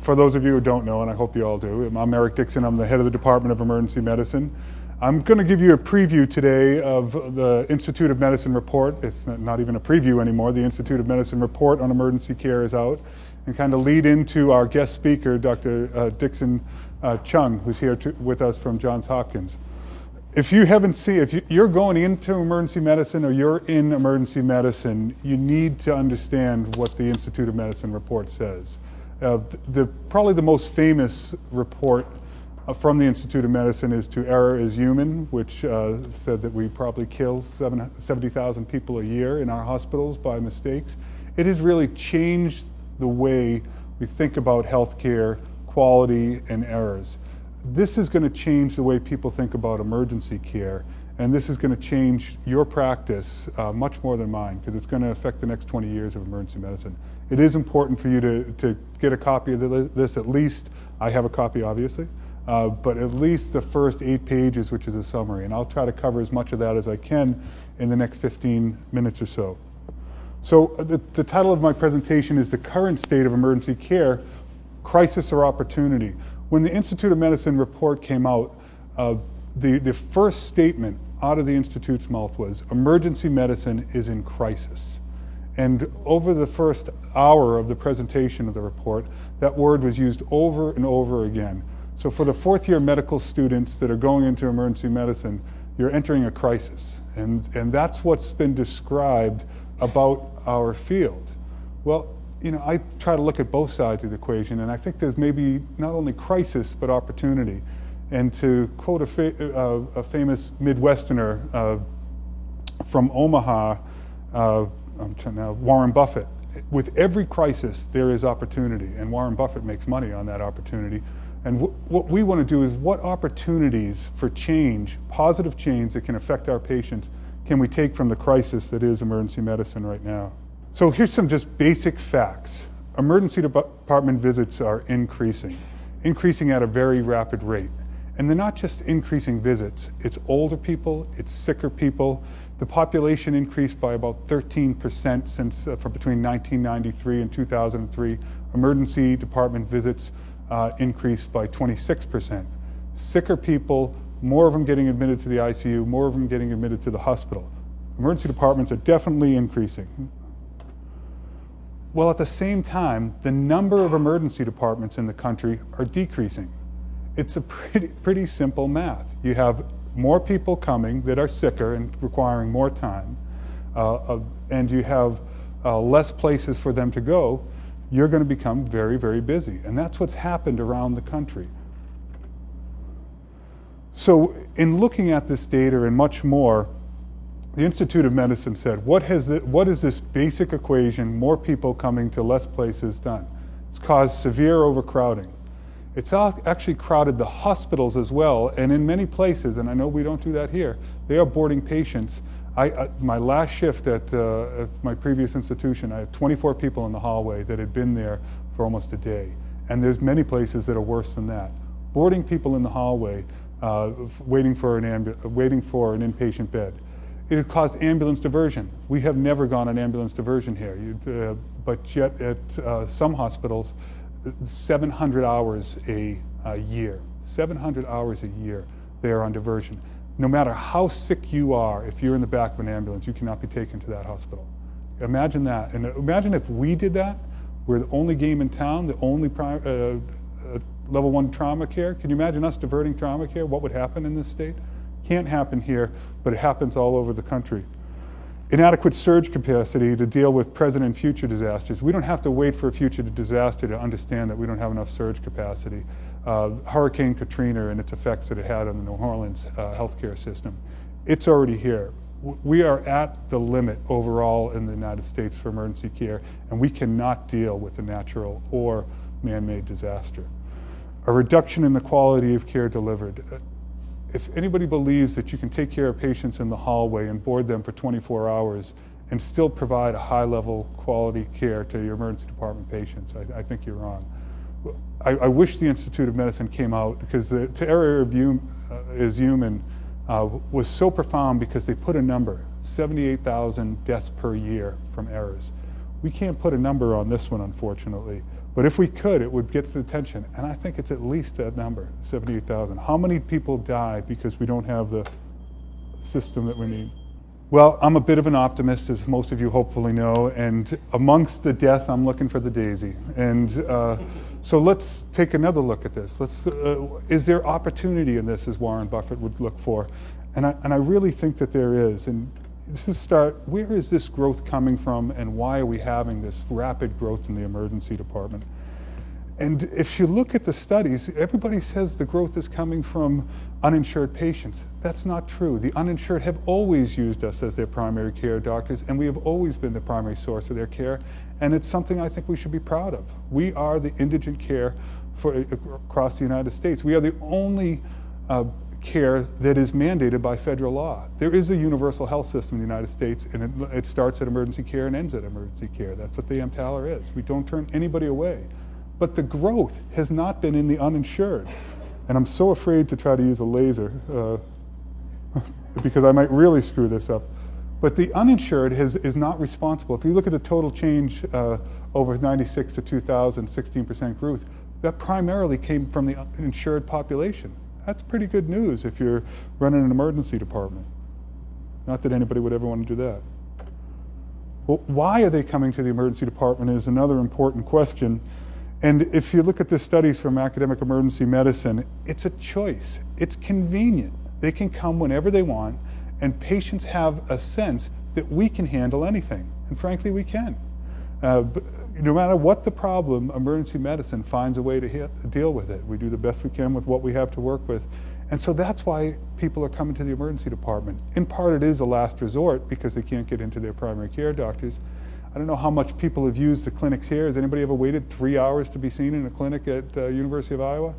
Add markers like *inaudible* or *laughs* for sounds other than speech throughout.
For those of you who don't know, and I hope you all do, I'm Eric Dickson. I'm the head of the Department of Emergency Medicine. I'm going to give you a preview today of the Institute of Medicine report. It's not even a preview anymore. The Institute of Medicine report on emergency care is out and kind of lead into our guest speaker, Dr. Uh, Dickson uh, Cheung, who's here with us from Johns Hopkins. If you haven't seen, if you're going into emergency medicine or you're in emergency medicine, you need to understand what the Institute of Medicine report says. Uh, the, probably the most famous report uh, from the Institute of Medicine is To Err is Human, which uh, said that we probably kill 70,000 people a year in our hospitals by mistakes. It has really changed the way we think about healthcare, quality, and errors. This is going to change the way people think about emergency care, and this is going to change your practice uh, much more than mine because it's going to affect the next 20 years of emergency medicine. It is important for you to, to get a copy of this at least. I have a copy, obviously. Uh, but at least the first eight pages, which is a summary. And I'll try to cover as much of that as I can in the next 15 minutes or so. So uh, the, the title of my presentation is The Current State of Emergency Care, Crisis or Opportunity. When the Institute of Medicine report came out, uh, the, the first statement out of the Institute's mouth was, emergency medicine is in crisis. And over the first hour of the presentation of the report, that word was used over and over again. So for the fourth year medical students that are going into emergency medicine, you're entering a crisis. And, and that's what's been described about our field. Well, you know, I try to look at both sides of the equation, and I think there's maybe not only crisis, but opportunity. And to quote a, fa uh, a famous Midwesterner uh, from Omaha, uh, I'm trying now, Warren Buffett, with every crisis, there is opportunity, and Warren Buffett makes money on that opportunity. And what we want to do is what opportunities for change, positive change that can affect our patients, can we take from the crisis that is emergency medicine right now? So here's some just basic facts. Emergency department visits are increasing, increasing at a very rapid rate. And they're not just increasing visits, it's older people, it's sicker people. The population increased by about 13% since uh, from between 1993 and 2003. Emergency department visits uh, increased by 26%. Sicker people, more of them getting admitted to the ICU, more of them getting admitted to the hospital. Emergency departments are definitely increasing. Well, at the same time, the number of emergency departments in the country are decreasing. It's a pretty, pretty simple math. You have more people coming that are sicker and requiring more time, uh, and you have uh, less places for them to go, you're going to become very, very busy. And that's what's happened around the country. So, in looking at this data and much more, the Institute of Medicine said, what, has the, what is this basic equation, more people coming to less places, done? It's caused severe overcrowding. It's actually crowded the hospitals as well, and in many places, and I know we don't do that here, they are boarding patients I, I, my last shift at, uh, at, my previous institution, I had 24 people in the hallway that had been there for almost a day. And there's many places that are worse than that. Boarding people in the hallway, uh, waiting, for an waiting for an inpatient bed. It has caused ambulance diversion. We have never gone on ambulance diversion here, uh, but yet at uh, some hospitals, 700 hours a, a year. 700 hours a year they are on diversion no matter how sick you are, if you're in the back of an ambulance, you cannot be taken to that hospital. Imagine that. And imagine if we did that, we're the only game in town, the only uh, uh, level one trauma care. Can you imagine us diverting trauma care? What would happen in this state? Can't happen here, but it happens all over the country. Inadequate surge capacity to deal with present and future disasters. We don't have to wait for a future disaster to understand that we don't have enough surge capacity uh, Hurricane Katrina and its effects that it had on the New Orleans uh, healthcare system. It's already here. We are at the limit overall in the United States for emergency care, and we cannot deal with a natural or man-made disaster. A reduction in the quality of care delivered. If anybody believes that you can take care of patients in the hallway and board them for 24 hours and still provide a high level quality care to your emergency department patients, I, I think you're wrong. I, I, wish the Institute of Medicine came out because the to err uh, is human uh, was so profound because they put a number 78,000 deaths per year from errors. We can't put a number on this one, unfortunately, But if we could, it would get the attention. And I think it's at least that number, 78,000. How many people die because we don't have the system that we need? Well, I'm a bit of an optimist, as most of you hopefully know, and amongst the death, I'm looking for the daisy. And uh, so let's take another look at this. Let's, uh, is there opportunity in this, as Warren Buffett would look for? And I, and I really think that there is. And is start, where is this growth coming from, and why are we having this rapid growth in the emergency department? And if you look at the studies, everybody says the growth is coming from uninsured patients. That's not true. The uninsured have always used us as their primary care doctors, and we have always been the primary source of their care. And it's something I think we should be proud of. We are the indigent care for, across the United States. We are the only uh, care that is mandated by federal law. There is a universal health system in the United States, and it, it starts at emergency care and ends at emergency care. That's what the EMTALA is. We don't turn anybody away. But the growth has not been in the uninsured. And I'm so afraid to try to use a laser uh, *laughs* because I might really screw this up. But the uninsured has, is not responsible. If you look at the total change uh, over 96 to 2000, 16% growth, that primarily came from the insured population. That's pretty good news if you're running an emergency department. Not that anybody would ever want to do that. Well, why are they coming to the emergency department is another important question. And if you look at the studies from academic emergency medicine, it's a choice. It's convenient. They can come whenever they want, and patients have a sense that we can handle anything. And frankly, we can. Uh, no matter what the problem, emergency medicine finds a way to hit, deal with it. We do the best we can with what we have to work with. And so that's why people are coming to the emergency department. In part, it is a last resort because they can't get into their primary care doctors. I don't know how much people have used the clinics here. Has anybody ever waited three hours to be seen in a clinic at uh, University of Iowa?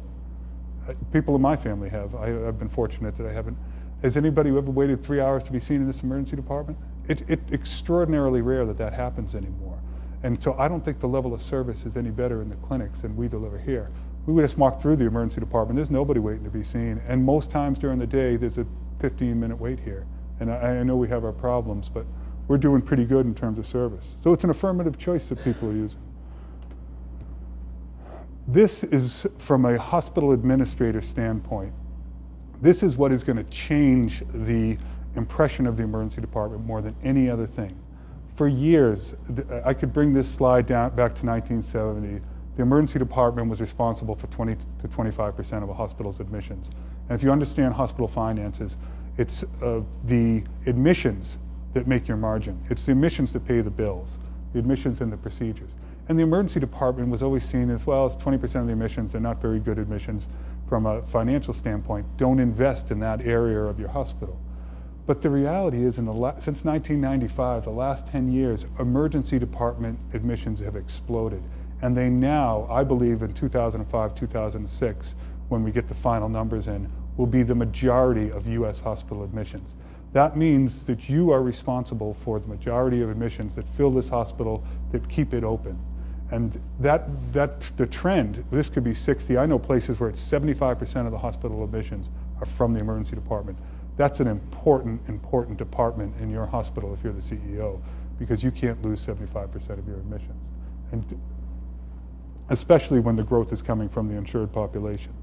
Uh, people in my family have. I, have been fortunate that I haven't. Has anybody ever waited three hours to be seen in this emergency department? It's it, extraordinarily rare that that happens anymore. And so I don't think the level of service is any better in the clinics than we deliver here. We would just walk through the emergency department. There's nobody waiting to be seen. And most times during the day, there's a 15 minute wait here. And I, I know we have our problems, but we're doing pretty good in terms of service. So it's an affirmative choice that people are using. This is from a hospital administrator standpoint. This is what is going to change the impression of the emergency department more than any other thing. For years, I could bring this slide down back to 1970. The emergency department was responsible for 20 to 25% of a hospital's admissions. And if you understand hospital finances, it's uh, the admissions that make your margin. It's the admissions that pay the bills, the admissions and the procedures. And the emergency department was always seen as, well, it's 20% of the admissions, they're not very good admissions from a financial standpoint. Don't invest in that area of your hospital. But the reality is, in the since 1995, the last 10 years, emergency department admissions have exploded. And they now, I believe in 2005, 2006, when we get the final numbers in, will be the majority of US hospital admissions. That means that you are responsible for the majority of admissions that fill this hospital, that keep it open. And that, that the trend, this could be 60, I know places where it's 75% of the hospital admissions are from the emergency department. That's an important, important department in your hospital if you're the CEO, because you can't lose 75% of your admissions. And especially when the growth is coming from the insured population.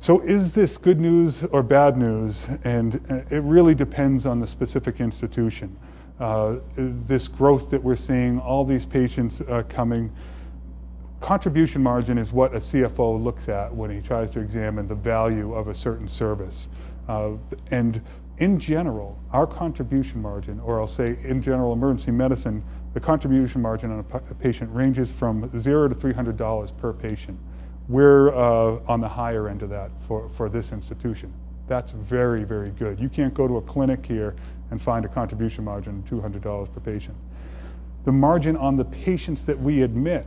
So is this good news or bad news? And uh, it really depends on the specific institution. Uh, this growth that we're seeing, all these patients uh, coming, contribution margin is what a CFO looks at when he tries to examine the value of a certain service. Uh, and in general, our contribution margin, or I'll say in general emergency medicine, the contribution margin on a patient ranges from zero to $300 per patient. We're uh, on the higher end of that for, for this institution. That's very, very good. You can't go to a clinic here and find a contribution margin of $200 per patient. The margin on the patients that we admit,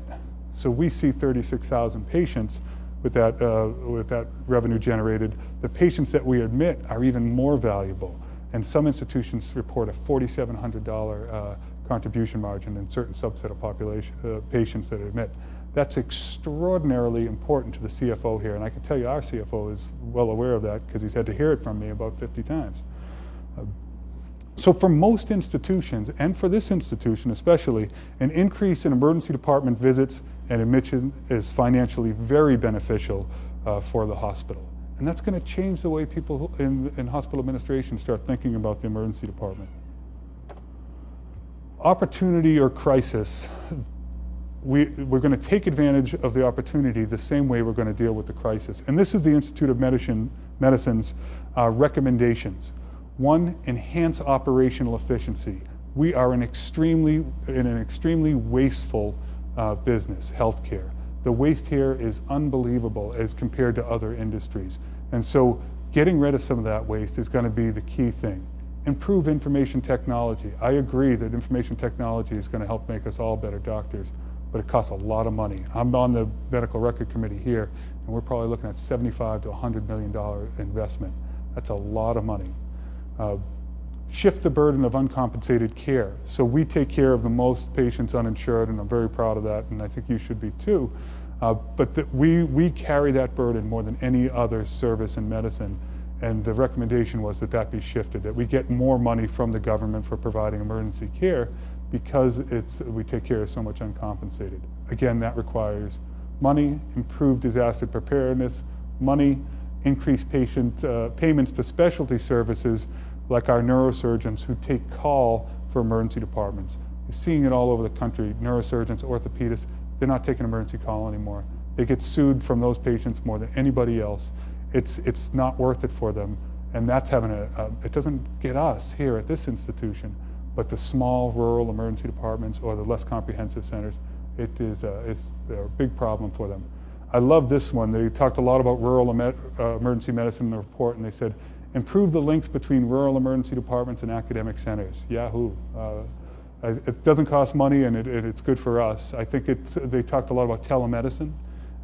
so we see 36,000 patients with that, uh, with that revenue generated. The patients that we admit are even more valuable. And some institutions report a $4,700 uh, contribution margin in certain subset of population, uh, patients that admit. That's extraordinarily important to the CFO here, and I can tell you our CFO is well aware of that because he's had to hear it from me about 50 times. So for most institutions, and for this institution especially, an increase in emergency department visits and admission is financially very beneficial uh, for the hospital. And that's going to change the way people in, in hospital administration start thinking about the emergency department. Opportunity or crisis, we, we're going to take advantage of the opportunity the same way we're going to deal with the crisis. And this is the Institute of Medicine, Medicine's uh, recommendations. One, enhance operational efficiency. We are an extremely, in an extremely wasteful uh, business, healthcare. The waste here is unbelievable as compared to other industries. And so getting rid of some of that waste is going to be the key thing. Improve information technology. I agree that information technology is going to help make us all better doctors, but it costs a lot of money. I'm on the medical record committee here, and we're probably looking at 75 to 100 million dollar investment. That's a lot of money uh, shift the burden of uncompensated care. So we take care of the most patients uninsured, and I'm very proud of that, and I think you should be too. Uh, but that we, we carry that burden more than any other service in medicine. And the recommendation was that that be shifted, that we get more money from the government for providing emergency care because it's, we take care of so much uncompensated. Again, that requires money, improved disaster preparedness, money, increased patient uh, payments to specialty services like our neurosurgeons who take call for emergency departments. You're seeing it all over the country. Neurosurgeons, orthopedists, they're not taking emergency call anymore. They get sued from those patients more than anybody else. It's, it's not worth it for them. And that's having a, a, it doesn't get us here at this institution, but the small rural emergency departments or the less comprehensive centers, it is a, it's a big problem for them. I love this one. They talked a lot about rural uh, emergency medicine in the report, and they said, improve the links between rural emergency departments and academic centers. Yahoo. Uh, it doesn't cost money and it, it, it's good for us. I think they talked a lot about telemedicine.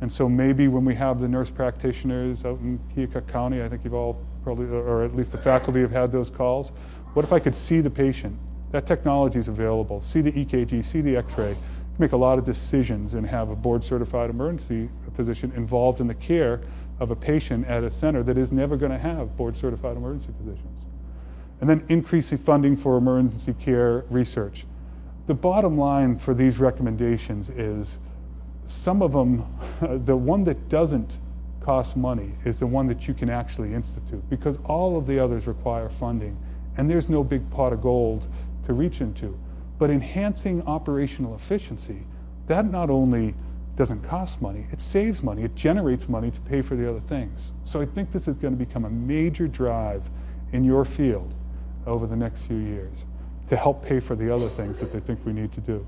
And so maybe when we have the nurse practitioners out in Keokuk County, I think you've all probably, or at least the faculty have had those calls. What if I could see the patient? That technology is available. See the EKG, see the x-ray, make a lot of decisions and have a board certified emergency physician involved in the care of a patient at a center that is never going to have board certified emergency physicians. And then increasing funding for emergency care research. The bottom line for these recommendations is some of them, *laughs* the one that doesn't cost money is the one that you can actually institute because all of the others require funding and there's no big pot of gold to reach into. But enhancing operational efficiency, that not only doesn't cost money, it saves money, it generates money to pay for the other things. So I think this is going to become a major drive in your field over the next few years to help pay for the other things that they think we need to do.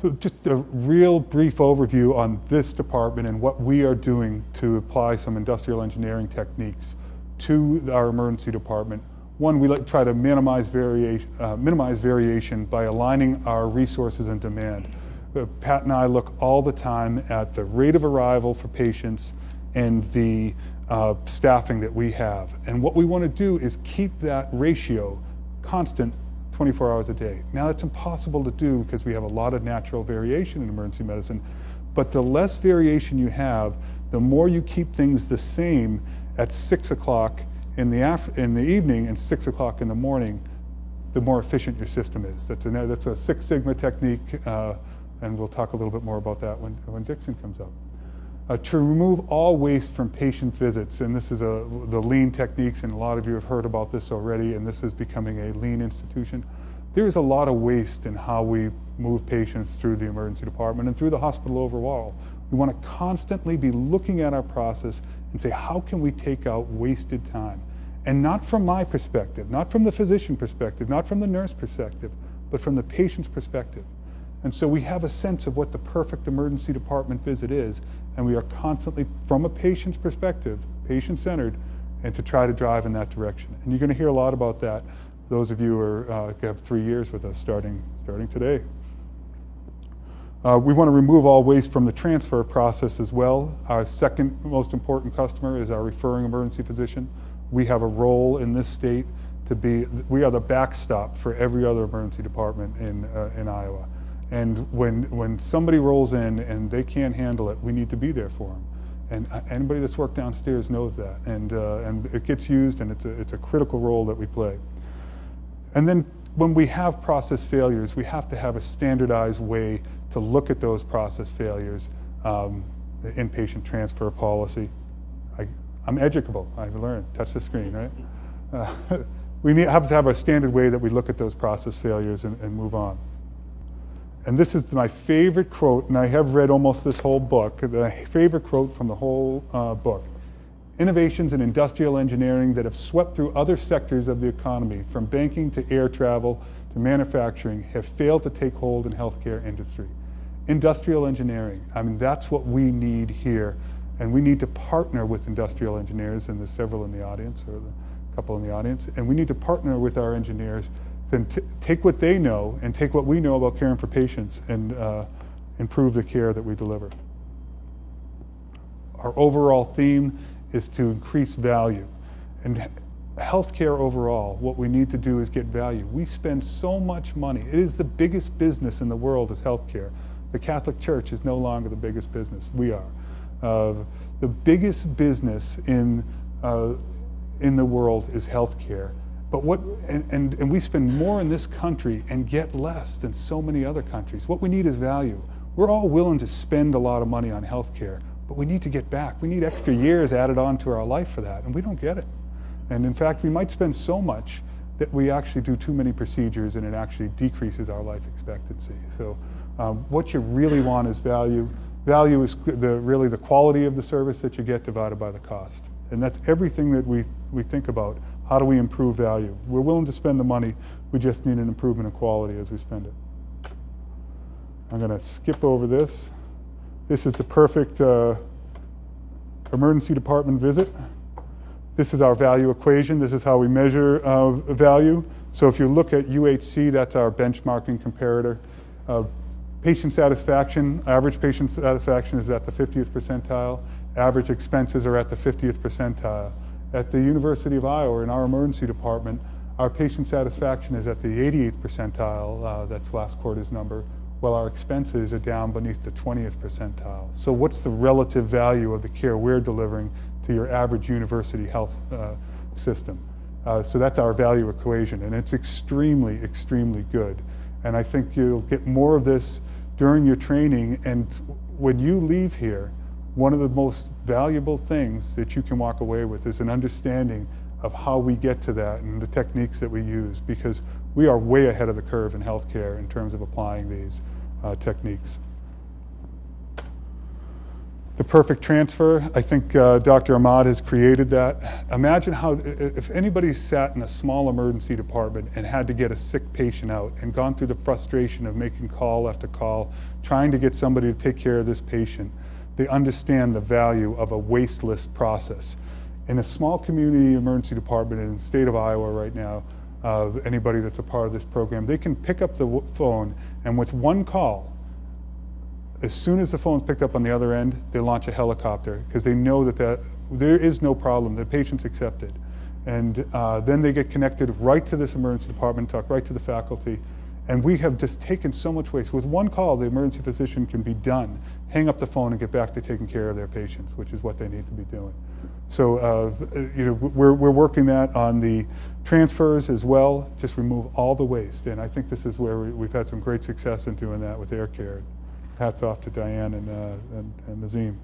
So just a real brief overview on this department and what we are doing to apply some industrial engineering techniques to our emergency department one, we like try to minimize variation, uh, minimize variation by aligning our resources and demand. Uh, Pat and I look all the time at the rate of arrival for patients and the uh, staffing that we have. And what we want to do is keep that ratio constant 24 hours a day. Now that's impossible to do because we have a lot of natural variation in emergency medicine, but the less variation you have, the more you keep things the same at six o'clock in the, in the evening and 6 o'clock in the morning, the more efficient your system is. That's a, that's a Six Sigma technique, uh, and we'll talk a little bit more about that when, when Dickson comes up. Uh, to remove all waste from patient visits, and this is a, the lean techniques, and a lot of you have heard about this already, and this is becoming a lean institution. There is a lot of waste in how we move patients through the emergency department and through the hospital overall. We want to constantly be looking at our process and say, how can we take out wasted time? And not from my perspective, not from the physician perspective, not from the nurse perspective, but from the patient's perspective. And so we have a sense of what the perfect emergency department visit is, and we are constantly, from a patient's perspective, patient centered, and to try to drive in that direction. And you're going to hear a lot about that. Those of you who are, uh, have three years with us starting, starting today. Uh, we want to remove all waste from the transfer process as well. Our second most important customer is our referring emergency physician. We have a role in this state to be, we are the backstop for every other emergency department in, uh, in Iowa. And when, when somebody rolls in and they can't handle it, we need to be there for them. And uh, anybody that's worked downstairs knows that. And, uh, and it gets used, and it's a, it's a critical role that we play. And then when we have process failures, we have to have a standardized way to look at those process failures, um, the inpatient transfer policy. I, am educable, I've learned. Touch the screen, right? Uh, *laughs* we need, have to have a standard way that we look at those process failures and, and move on. And this is my favorite quote, and I have read almost this whole book, the favorite quote from the whole uh, book. Innovations in industrial engineering that have swept through other sectors of the economy, from banking to air travel to manufacturing, have failed to take hold in healthcare industry. Industrial engineering, I mean, that's what we need here. And we need to partner with industrial engineers, and there's several in the audience, or a couple in the audience, and we need to partner with our engineers then take what they know and take what we know about caring for patients and uh, improve the care that we deliver. Our overall theme is to increase value. And healthcare overall, what we need to do is get value. We spend so much money. It is the biggest business in the world is healthcare. The Catholic Church is no longer the biggest business. We are. Uh, the biggest business in, uh, in the world is healthcare. But what, and, and, and we spend more in this country and get less than so many other countries. What we need is value. We're all willing to spend a lot of money on health care, but we need to get back. We need extra years added on to our life for that, and we don't get it. And in fact, we might spend so much that we actually do too many procedures and it actually decreases our life expectancy. So um, what you really want is value. Value is the, really the quality of the service that you get divided by the cost. And that's everything that we, we think about how do we improve value? We're willing to spend the money, we just need an improvement in quality as we spend it. I'm going to skip over this. This is the perfect uh, emergency department visit. This is our value equation. This is how we measure uh, value. So if you look at UHC, that's our benchmarking comparator. Uh, patient satisfaction, average patient satisfaction is at the 50th percentile. Average expenses are at the 50th percentile. At the University of Iowa, in our emergency department, our patient satisfaction is at the 88th percentile, uh, that's last quarter's number, while our expenses are down beneath the 20th percentile. So what's the relative value of the care we're delivering to your average university health uh, system? Uh, so that's our value equation, and it's extremely, extremely good. And I think you'll get more of this during your training, and when you leave here, one of the most valuable things that you can walk away with is an understanding of how we get to that and the techniques that we use because we are way ahead of the curve in healthcare in terms of applying these uh, techniques. The perfect transfer, I think uh, Dr. Ahmad has created that. Imagine how, if anybody sat in a small emergency department and had to get a sick patient out and gone through the frustration of making call after call, trying to get somebody to take care of this patient, they understand the value of a wasteless process. In a small community emergency department in the state of Iowa right now, uh, anybody that's a part of this program, they can pick up the phone and with one call, as soon as the phone's picked up on the other end, they launch a helicopter because they know that, there is no problem, the patient's accepted. And uh, then they get connected right to this emergency department, talk right to the faculty, and we have just taken so much waste. With one call, the emergency physician can be done, hang up the phone and get back to taking care of their patients, which is what they need to be doing. So, uh, you know, we're, we're working that on the transfers as well, just remove all the waste. And I think this is where we, have had some great success in doing that with air care. Hats off to Diane and, uh, and, and Nazim.